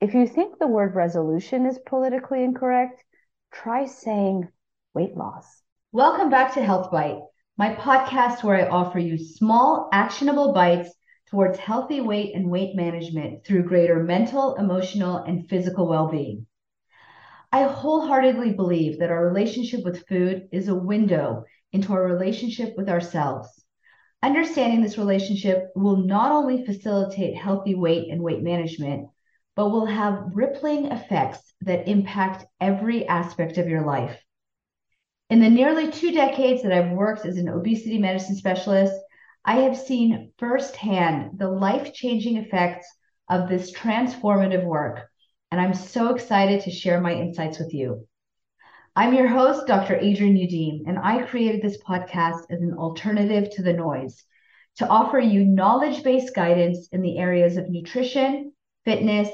If you think the word resolution is politically incorrect, try saying weight loss. Welcome back to Health Bite, my podcast where I offer you small, actionable bites towards healthy weight and weight management through greater mental, emotional, and physical well being. I wholeheartedly believe that our relationship with food is a window into our relationship with ourselves. Understanding this relationship will not only facilitate healthy weight and weight management, but will have rippling effects that impact every aspect of your life. In the nearly two decades that I've worked as an obesity medicine specialist, I have seen firsthand the life changing effects of this transformative work, and I'm so excited to share my insights with you. I'm your host, Dr. Adrienne Youdim, and I created this podcast as an alternative to the noise to offer you knowledge based guidance in the areas of nutrition, fitness,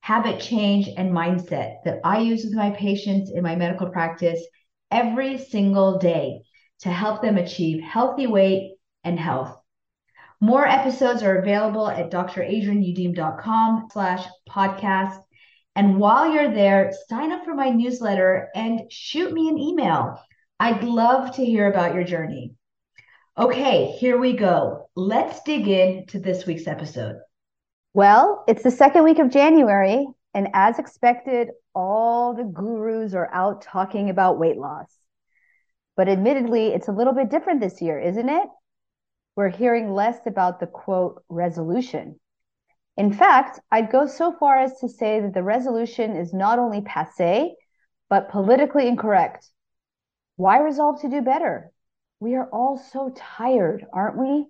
habit change, and mindset that I use with my patients in my medical practice every single day to help them achieve healthy weight and health. More episodes are available at dradrienneyoudim.com slash podcast. And while you're there, sign up for my newsletter and shoot me an email. I'd love to hear about your journey. Okay, here we go. Let's dig into this week's episode. Well, it's the second week of January, and as expected, all the gurus are out talking about weight loss. But admittedly, it's a little bit different this year, isn't it? We're hearing less about the quote resolution. In fact, I'd go so far as to say that the resolution is not only passe, but politically incorrect. Why resolve to do better? We are all so tired, aren't we?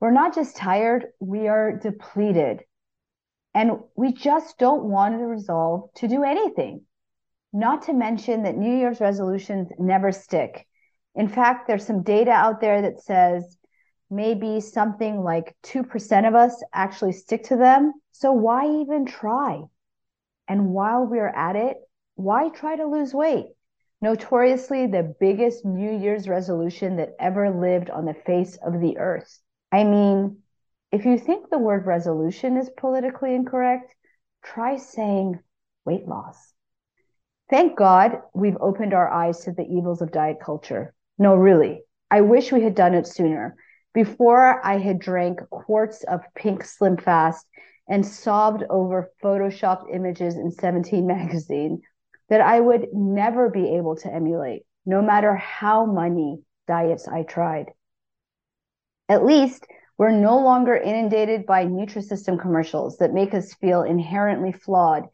We're not just tired, we are depleted. And we just don't want to resolve to do anything. Not to mention that New Year's resolutions never stick. In fact, there's some data out there that says maybe something like 2% of us actually stick to them. So why even try? And while we're at it, why try to lose weight? Notoriously, the biggest New Year's resolution that ever lived on the face of the earth. I mean, if you think the word resolution is politically incorrect, try saying weight loss. Thank God we've opened our eyes to the evils of diet culture. No, really, I wish we had done it sooner. Before I had drank quarts of pink Slim Fast and sobbed over photoshopped images in 17 magazine that I would never be able to emulate, no matter how many diets I tried. At least we're no longer inundated by Nutrisystem commercials that make us feel inherently flawed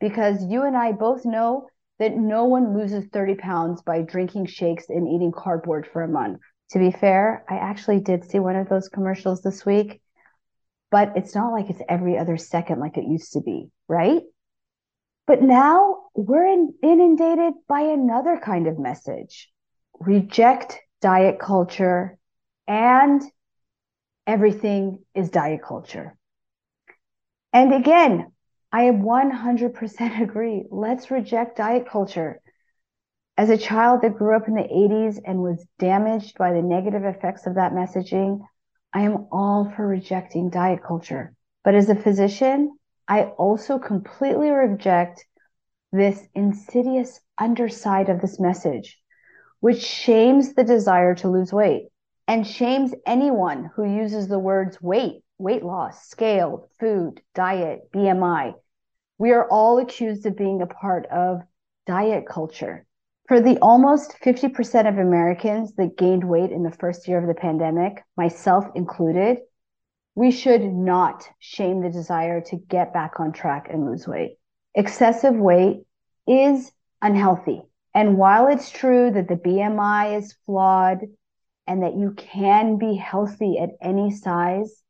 because you and I both know that no one loses 30 pounds by drinking shakes and eating cardboard for a month. To be fair, I actually did see one of those commercials this week, but it's not like it's every other second like it used to be, right? But now we're in, inundated by another kind of message reject diet culture and everything is diet culture. And again, I 100% agree. Let's reject diet culture. As a child that grew up in the 80s and was damaged by the negative effects of that messaging, I am all for rejecting diet culture. But as a physician, I also completely reject this insidious underside of this message, which shames the desire to lose weight and shames anyone who uses the words weight, weight loss, scale, food, diet, BMI. We are all accused of being a part of diet culture. For the almost 50% of Americans that gained weight in the first year of the pandemic, myself included, we should not shame the desire to get back on track and lose weight. Excessive weight is unhealthy. And while it's true that the BMI is flawed and that you can be healthy at any size,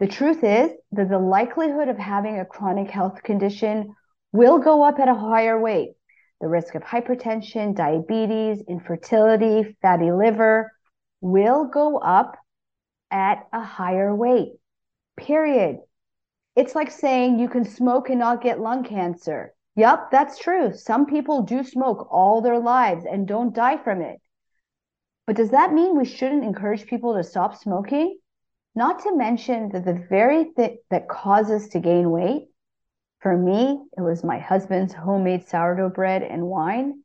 the truth is that the likelihood of having a chronic health condition will go up at a higher weight the risk of hypertension, diabetes, infertility, fatty liver will go up at a higher weight. Period. It's like saying you can smoke and not get lung cancer. Yep, that's true. Some people do smoke all their lives and don't die from it. But does that mean we shouldn't encourage people to stop smoking? Not to mention that the very thing that causes to gain weight For me, it was my husband's homemade sourdough bread and wine.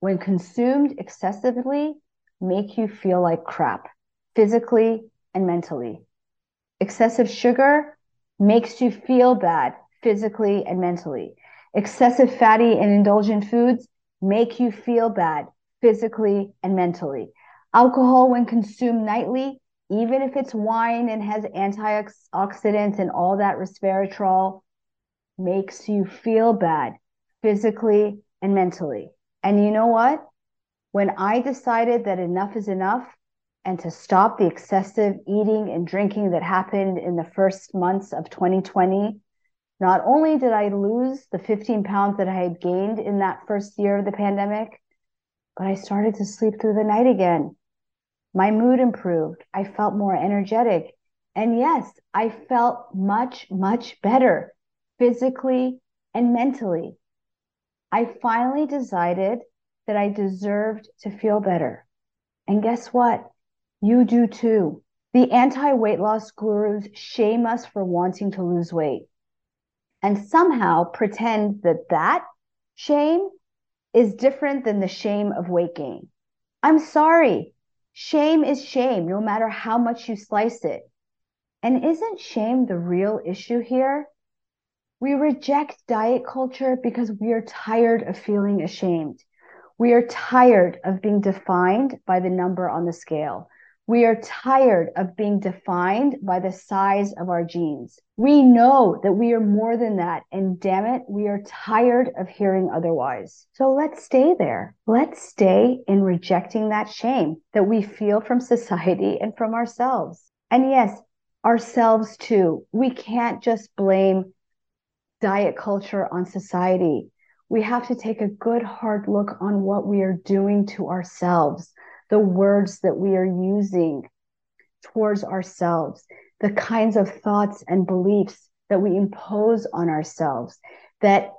When consumed excessively, make you feel like crap, physically and mentally. Excessive sugar makes you feel bad, physically and mentally. Excessive fatty and indulgent foods make you feel bad, physically and mentally. Alcohol, when consumed nightly, even if it's wine and has antioxidants and all that resveratrol, makes you feel bad physically and mentally. And you know what? When I decided that enough is enough and to stop the excessive eating and drinking that happened in the first months of 2020, not only did I lose the 15 pounds that I had gained in that first year of the pandemic, but I started to sleep through the night again. My mood improved. I felt more energetic. And yes, I felt much, much better physically and mentally. I finally decided that I deserved to feel better. And guess what? You do too. The anti weight loss gurus shame us for wanting to lose weight and somehow pretend that that shame is different than the shame of gain. I'm sorry. Shame is shame, no matter how much you slice it. And isn't shame the real issue here? We reject diet culture because we are tired of feeling ashamed. We are tired of being defined by the number on the scale. We are tired of being defined by the size of our jeans. We know that we are more than that. And damn it, we are tired of hearing otherwise. So let's stay there. Let's stay in rejecting that shame that we feel from society and from ourselves. And yes, ourselves too. We can't just blame diet culture on society. We have to take a good hard look on what we are doing to ourselves, the words that we are using towards ourselves, the kinds of thoughts and beliefs that we impose on ourselves that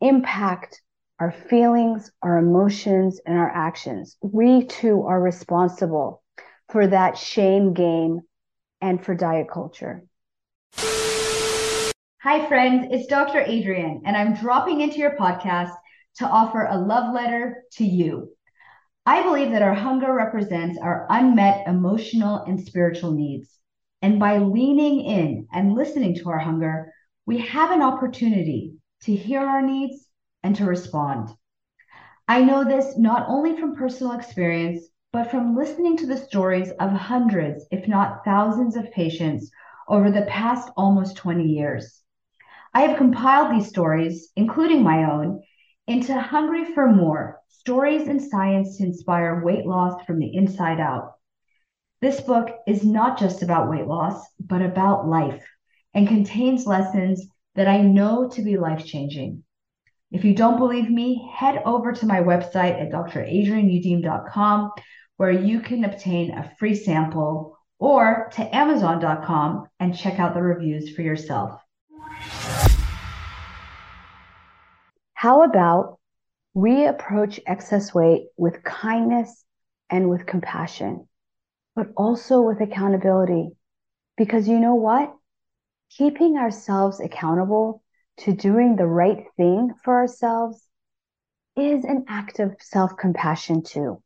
impact our feelings, our emotions, and our actions. We too are responsible for that shame game and for diet culture. Hi, friends, it's Dr. Adrienne, and I'm dropping into your podcast to offer a love letter to you. I believe that our hunger represents our unmet emotional and spiritual needs. And by leaning in and listening to our hunger, we have an opportunity to hear our needs and to respond. I know this not only from personal experience, but from listening to the stories of hundreds, if not thousands, of patients over the past almost 20 years. I have compiled these stories, including my own, into Hungry for More Stories and Science to Inspire Weight Loss from the Inside Out. This book is not just about weight loss, but about life and contains lessons that I know to be life changing. If you don't believe me, head over to my website at dradrienneyoudim.com where you can obtain a free sample or to amazon.com and check out the reviews for yourself. How about we approach excess weight with kindness and with compassion, but also with accountability? Because you know what? Keeping ourselves accountable to doing the right thing for ourselves is an act of self compassion, too.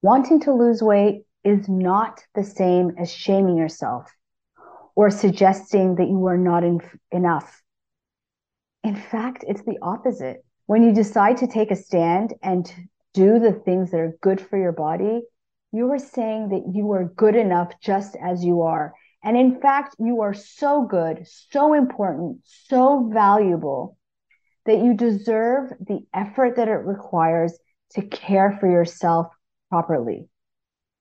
Wanting to lose weight is not the same as shaming yourself or suggesting that you are not in, enough. In fact, it's the opposite. When you decide to take a stand and do the things that are good for your body, you are saying that you are good enough just as you are. And in fact, you are so good, so important, so valuable that you deserve the effort that it requires to care for yourself properly.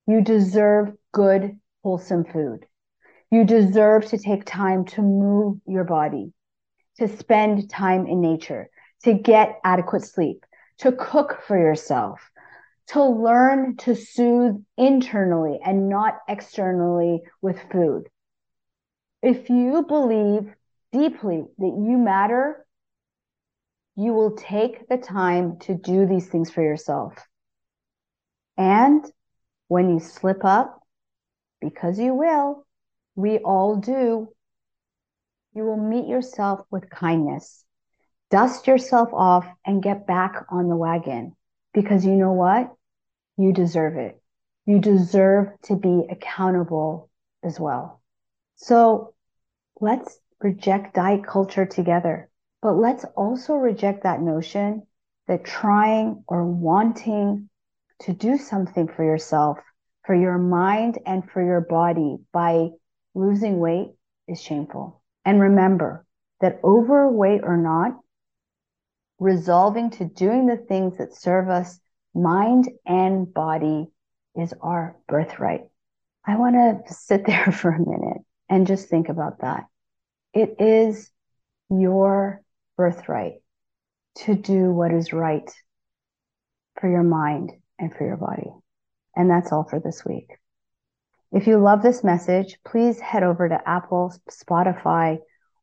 You deserve good, wholesome food. You deserve to take time to move your body, to spend time in nature, to get adequate sleep, to cook for yourself, to learn to soothe internally and not externally with food. If you believe deeply that you matter, you will take the time to do these things for yourself. And when you slip up, because you will, we all do. you will meet yourself with kindness. Dust yourself off and get back on the wagon because you know what? You deserve it. You deserve to be accountable as well. So let's reject diet culture together, but let's also reject that notion that trying or wanting to do something for yourself, for your mind and for your body by losing weight is shameful. And remember that overweight or not, resolving to doing the things that serve us, mind and body, is our birthright. I want to sit there for a minute and just think about that. It is your birthright to do what is right for your mind and for your body. And that's all for this week. If you love this message, please head over to Apple, Spotify,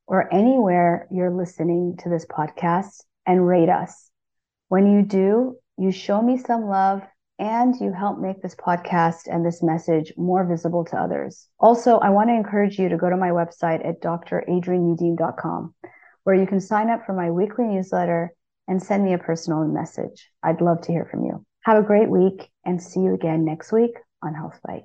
or anywhere you're listening to this podcast and rate us. When you do, you show me some love and you help make this podcast and this message more visible to others. Also, I want to encourage you to go to my website at dradrienneyoudim.com, where you can sign up for my weekly newsletter and send me a personal message. I'd love to hear from you. Have a great week and see you again next week on Health Bite.